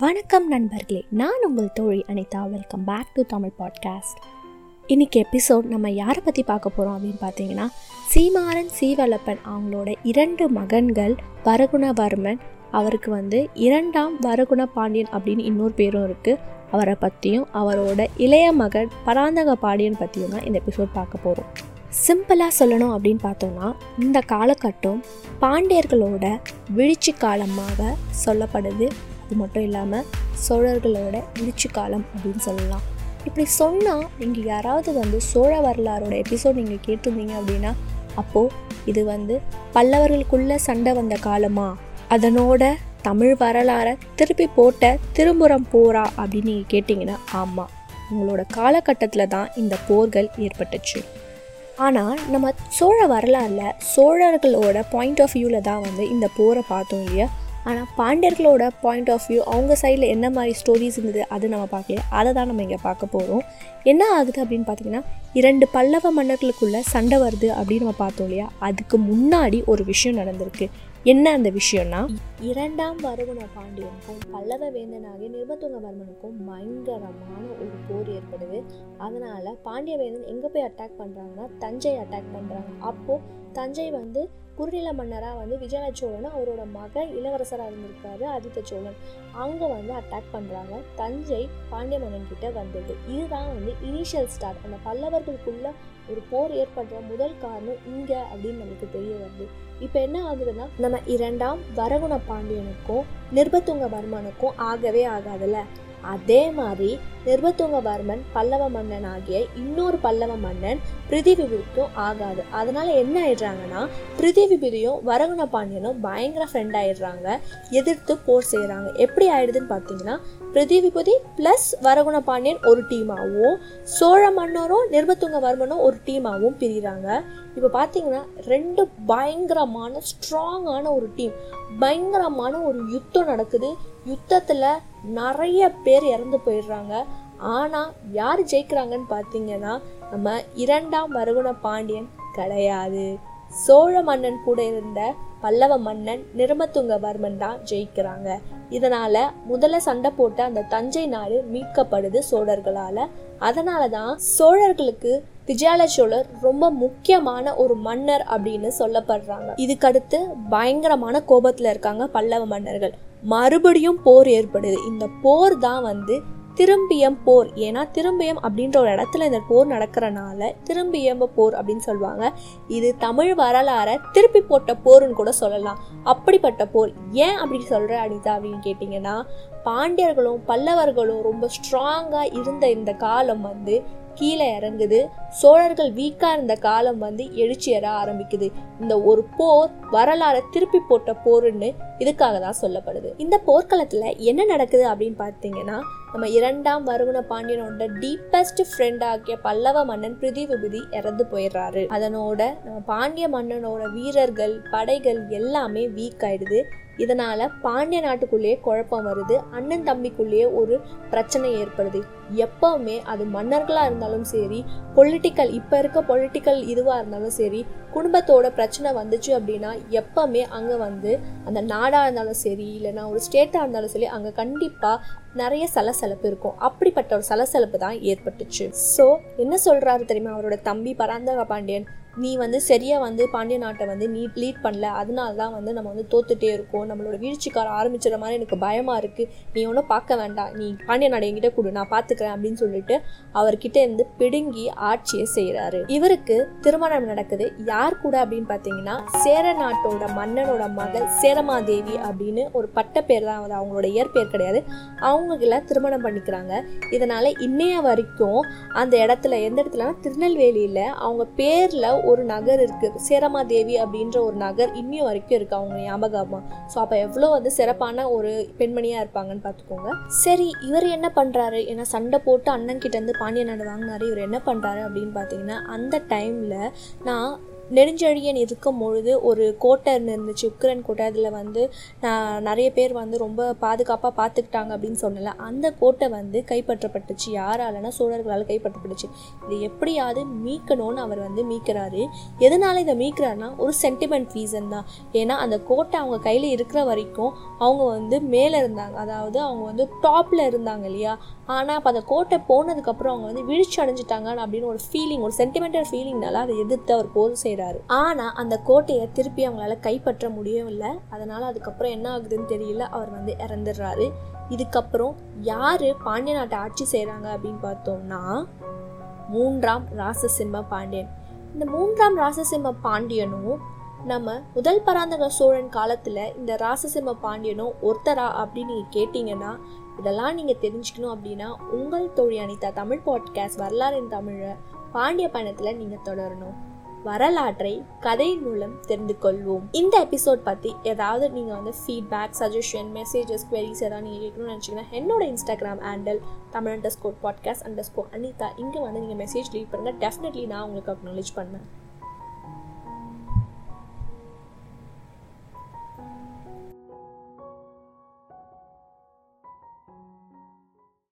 வணக்கம் நண்பர்களே நான் உங்கள் தோழி Anitha. Welcome back to Tamil podcast இன்னைக்கு எபிசோட் நம்ம யாரை பற்றி பார்க்க போகிறோம் அப்படின்னு பார்த்தீங்கன்னா சீமாறன் சீவலப்பன் அவங்களோட இரண்டு மகன்கள் வரகுணவர்மன். அவருக்கு வந்து இரண்டாம் வரகுண பாண்டியன் அப்படின்னு இன்னொரு பேரும் இருக்குது அவரை பற்றியும் அவரோட இளைய மகன் பராந்தக பாண்டியன் பற்றியும் தான் இந்த எபிசோட் பார்க்க போகிறோம் சிம்பிளாக சொல்லணும் அப்படின்னு பார்த்தோம்னா இந்த காலகட்டம் பாண்டியர்களோட வீழ்ச்சி காலமாக சொல்லப்படுது. அது மட்டும் இல்லாமல் சோழர்களோட முடிச்சு காலம் அப்படின்னு சொல்லலாம். இப்படி சொன்னால் நீங்கள் யாராவது வந்து சோழ வரலாறோட எபிசோட் நீங்கள் கேட்டிருந்தீங்க அப்படின்னா அப்போது இது வந்து பல்லவர்களுக்குள்ளே சண்டை வந்த காலமா? அதனோட தமிழ் வரலாறை திருப்பி போட்ட திரும்புறம் போரா அப்படின்னு நீங்கள் கேட்டிங்கன்னா ஆமாம் உங்களோட காலகட்டத்தில் தான் இந்த போர்கள் ஏற்பட்டுச்சு. ஆனால் நம்ம சோழ வரலாறில் சோழர்களோட பாயிண்ட் ஆஃப் வியூவில் தான் வந்து இந்த போரை பார்த்தோம் இல்லையா? ஆனால் பாண்டியர்களோட பாயிண்ட் ஆஃப் வியூ அவங்க சைடில் என்ன மாதிரி ஸ்டோரிஸ் இருந்தது அது நம்ம பார்க்கல. அதை தான் நம்ம இங்கே பார்க்க போகிறோம் என்ன ஆகுது அப்படின்னு பார்த்தீங்கன்னா இரண்டு பல்லவ மன்னர்களுக்குள்ள சண்டை வருது அப்படின்னு நம்ம பார்த்தோம் இல்லையா? அதுக்கு முன்னாடி ஒரு விஷயம் நடந்திருக்கு. என்ன அந்த விஷயம்னா இரண்டாம் வருவன பாண்டியனுக்கும் பல்லவ வேந்தனாகிய நிர்மதுங்கவர்மனுக்கும் பயங்கரமான ஒரு போர் ஏற்படுது. அதனால பாண்டிய வேந்தன் எங்கே போய் அட்டாக் பண்ணுறாங்கன்னா தஞ்சை அட்டாக் பண்ணுறாங்க அப்போது தஞ்சை வந்து குறுநில மன்னராக வந்து விஜயநகர சோழன் அவரோட மக இளவரசராக இருந்திருக்காரு ஆதித்த சோழன். அங்கே வந்து அட்டாக் பண்ணுறாங்க தஞ்சை பாண்டிய மன்னன் கிட்ட வந்தது. இதுதான் வந்து இனிஷியல் ஸ்டார்ட் அந்த பல்லவர்களுக்குள்ள ஒரு போர் ஏற்படுற முதல் காரணம் இங்கே அப்படின்னு நமக்கு தெரிய வருது. இப்போ என்ன ஆகுதுன்னா நம்ம இரண்டாம் வரகுண பாண்டியனுக்கும் நிர்பத்துங்கவர்மனுக்கும் ஆகவே ஆகாதுல்ல. அதே மாதிரி நிர்பத்துங்கவர்மன் பல்லவ மன்னன் ஆகிய இன்னொரு பல்லவ மன்னன் பிரிதிவிபுத்தும் ஆகாது. அதனால என்ன ஆயிடுறாங்கன்னா பிரிதிவிபுதியும் வரகுண பாண்டியனும் பயங்கர ஃப்ரெண்ட் ஆயிடுறாங்க. எதிர்த்து போர் செய்கிறாங்க எப்படி ஆயிடுதுன்னு பார்த்தீங்கன்னா பிரிதிவிபுதி ப்ளஸ் வரகுண பாண்டியன் ஒரு டீமாகவும் சோழ மன்னரும் நிர்பத்துங்கவர்மனும் ஒரு டீமாகவும் பிரிகிறாங்க இப்போ பார்த்தீங்கன்னா ரெண்டு பயங்கரமான ஸ்ட்ராங்கான ஒரு டீம் பயங்கரமான ஒரு யுத்தம் நடக்குது. யுத்தத்தில் நிறைய பேர் இறந்து போயிடுறாங்க. ஆனால் யார் ஜெயிக்கிறாங்கன்னு பார்த்தீங்கன்னா நம்ம இரண்டாம் வருகுண பாண்டியன் கிடையாது. சோழ மன்னன் கூட இருந்த பல்லவ மன்னன் நிருமத்துங்கவர்மன் தான் ஜெயிக்கிறாங்க. இதனால முதல்ல சண்டை போட்ட அந்த தஞ்சை நாடு மீட்கப்படுது சோழர்களால. அதனால தான் சோழர்களுக்கு விஜயால சோழர் ரொம்ப முக்கியமான ஒரு மன்னர் அப்படின்னு சொல்லப்படுறாங்க. இதுக்கடுத்து பயங்கரமான கோபத்துல இருக்காங்க பல்லவ மன்னர்கள். மறுபடியும் போர் ஏற்படுது. இந்த போர் தான் வந்து திரும்பியம் போர். ஏன்னா திரும்பியம் அப்படின்ற ஒரு இடத்துல இந்த போர் நடக்கிறனால திரும்பியம்ப போர் அப்படின்னு சொல்லுவாங்க. இது தமிழ் வரலாற திருப்பி போட்ட போர்னு கூட சொல்லலாம். அப்படிப்பட்ட போர். ஏன் அப்படி சொல்கிற அனிதா அப்படின்னு கேட்டிங்கன்னா பாண்டியர்களும் பல்லவர்களும் ரொம்ப ஸ்ட்ராங்காக இருந்த இந்த காலம் வந்து கீழே இறங்குது. சோழர்கள் வீக்காக இருந்த காலம் வந்து எழுச்சி ஏற ஆரம்பிக்குது. இந்த ஒரு போர் வரலாறை திருப்பி போட்ட போருன்னு இதுக்காக தான் சொல்லப்படுது. இந்த போர்க்களத்தில் என்ன நடக்குது அப்படின்னு பார்த்தீங்கன்னா நம்ம இரண்டாம் வருகுண பாண்டியனோட டீப்பஸ்ட் ஃப்ரெண்ட் ஆகிய பல்லவ மன்னன் பிரிதிவிபதி இறந்து போயிடுறாரு. அதனோட நம்ம பாண்டிய மன்னனோட வீரர்கள் படைகள் எல்லாமே வீக் ஆயிடுது. இதனால பாண்டிய நாட்டுக்குள்ளேயே குழப்பம் வருது. அண்ணன் தம்பிக்குள்ளேயே ஒரு பிரச்சனை ஏற்படுது. எப்பவுமே அது மன்னர்களா இருந்தாலும் சரி பொலிட்டிக்கல் இப்ப இருக்க பொலிட்டிக்கல் இதுவா இருந்தாலும் சரி குடும்பத்தோட பிரச்சனை வந்துச்சு அப்படின்னா எப்பவுமே அங்க வந்து அந்த நாடா இருந்தாலும் சரி இல்லைன்னா ஒரு ஸ்டேட்டா இருந்தாலும் சரி அங்க கண்டிப்பா நிறைய சலசலப்பு இருக்கும். அப்படிப்பட்ட ஒரு சலசலப்பு தான் ஏற்பட்டுச்சு. ஸோ என்ன சொல்றாரு தெரியுமா? அவரோட தம்பி பராந்தக பாண்டியன். நீ வந்து சரியாக வந்து பாண்டிய நாட்டை வந்து நீ லீட் பண்ணல. அதனால தான் வந்து நம்ம வந்து தோத்துட்டே இருக்கோம். நம்மளோட வீழ்ச்சிக்கார ஆரம்பிச்சிட மாதிரி எனக்கு பயமாக இருக்குது நீ ஒன்றும் பார்க்க வேண்டாம். நீ பாண்டிய நாடு என்கிட்ட கொடு. நான் பார்த்துக்கிறேன் அப்படின்னு சொல்லிட்டு அவர்கிட்ட இருந்து பிடுங்கி ஆட்சியை செய்கிறாரு இவருக்கு திருமணம் நடக்குது. யார் கூட அப்படின்னு பார்த்தீங்கன்னா சேர நாட்டோட மன்னனோட மகள் சேரமாதேவி அப்படின்னு ஒரு பட்ட பேர் தான். வந்து அவங்களோட இயற்பெயர் கிடையாது. அவங்கள திருமணம் பண்ணிக்கிறாங்க. இதனால் இன்னைய வரைக்கும் அந்த இடத்துல எந்த இடத்துலனா திருநெல்வேலியில் அவங்க பேரில் ஒரு நகர் இருக்குது சேரமாதேவி அப்படின்ற ஒரு நகர் இன்னும் வரைக்கும் இருக்கு. அவங்க ஞாபகமாக ஸோ அப்போ எவ்வளோ வந்து சிறப்பான ஒரு பெண்மணியாக இருப்பாங்கன்னு பார்த்துக்கோங்க. சரி இவர் என்ன பண்ணுறாரு ஏன்னா சண்டை போட்டு அண்ணன் கிட்டேருந்து பாண்டிய நாடு வாங்கினாரு. இவர் என்ன பண்ணுறாரு அப்படின்னு பார்த்தீங்கன்னா அந்த டைமில் நான் நெடுஞ்செழியன் இருக்கும் பொழுது ஒரு கோட்டை இருந்துச்சு. உக்ரைன் கோட்டை. அதில் வந்து நான் நிறைய பேர் வந்து ரொம்ப பாதுகாப்பாக பார்த்துக்கிட்டாங்க அப்படின்னு சொன்னல அந்த கோட்டை வந்து கைப்பற்றப்பட்டுச்சு. யாராலனா சோழர்களால் கைப்பற்றப்பட்டுச்சு. இது எப்படியாவது மீட்கணும்னு அவர் வந்து மீட்கிறாரு. எதனால இதை மீட்கிறாருன்னா ஒரு சென்டிமெண்ட் ரீசன் தான். ஏன்னா அந்த கோட்டை அவங்க கையில் இருக்கிற வரைக்கும் அவங்க வந்து மேலே இருந்தாங்க. அதாவது அவங்க வந்து டாப்பில் இருந்தாங்க இல்லையா? ஆனால் அப்போ அந்த கோட்டை போனதுக்கப்புறம் அவங்க வந்து வீழ்ச்சி அடைஞ்சிட்டாங்க அப்படின்னு ஒரு ஃபீலிங் ஒரு சென்டிமெண்டல் ஃபீலிங்னால அதை எதிர்த்து அவர் போது செய்கிறார் ஆனால் அந்த கோட்டையை திருப்பி அவங்களால கைப்பற்ற முடியவில்லை. அதனால் அதுக்கப்புறம் என்ன ஆகுதுன்னு தெரியல. அவர் வந்து இறந்துடுறாரு. இதுக்கப்புறம் யார் பாண்டிய நாட்டை ஆட்சி செய்கிறாங்க அப்படின்னு பார்த்தோம்னா மூன்றாம் ராசசிம்ம பாண்டியன். இந்த மூன்றாம் ராசசிம்ம பாண்டியனும் நம்ம முதல் பராந்தக சோழன் காலத்தில் இந்த ராசசிம்ம பாண்டியனும் ஒருத்தரா அப்படின்னு நீங்கள் கேட்டிங்கன்னா இதெல்லாம் நீங்கள் தெரிஞ்சுக்கணும் அப்படின்னா உங்கள் தோழி அனிதா தமிழ் பாட்காஸ்ட் வரலாறு தமிழை பாண்டிய பயணத்தில் நீங்கள் தொடரணும். வரலாற்றை கதையின் மூலம் தெரிந்து கொள்வோம். இந்த எபிசோட் பற்றி ஏதாவது நீங்கள் வந்து ஃபீட்பேக் சஜஷன் மெசேஜஸ் குவரிஸ் ஏதாவது நீங்கள் கேட்கணும்னு நினச்சிங்கன்னா என்னோட Instagram handle Tamil underscore podcast underscore Anitha. இங்கே வந்து நீங்கள் மெசேஜ் லீவ் பண்ணுங்கள் டெஃபினெட்லி நான் உங்களுக்கு அக்னாலேஜ் பண்ணேன்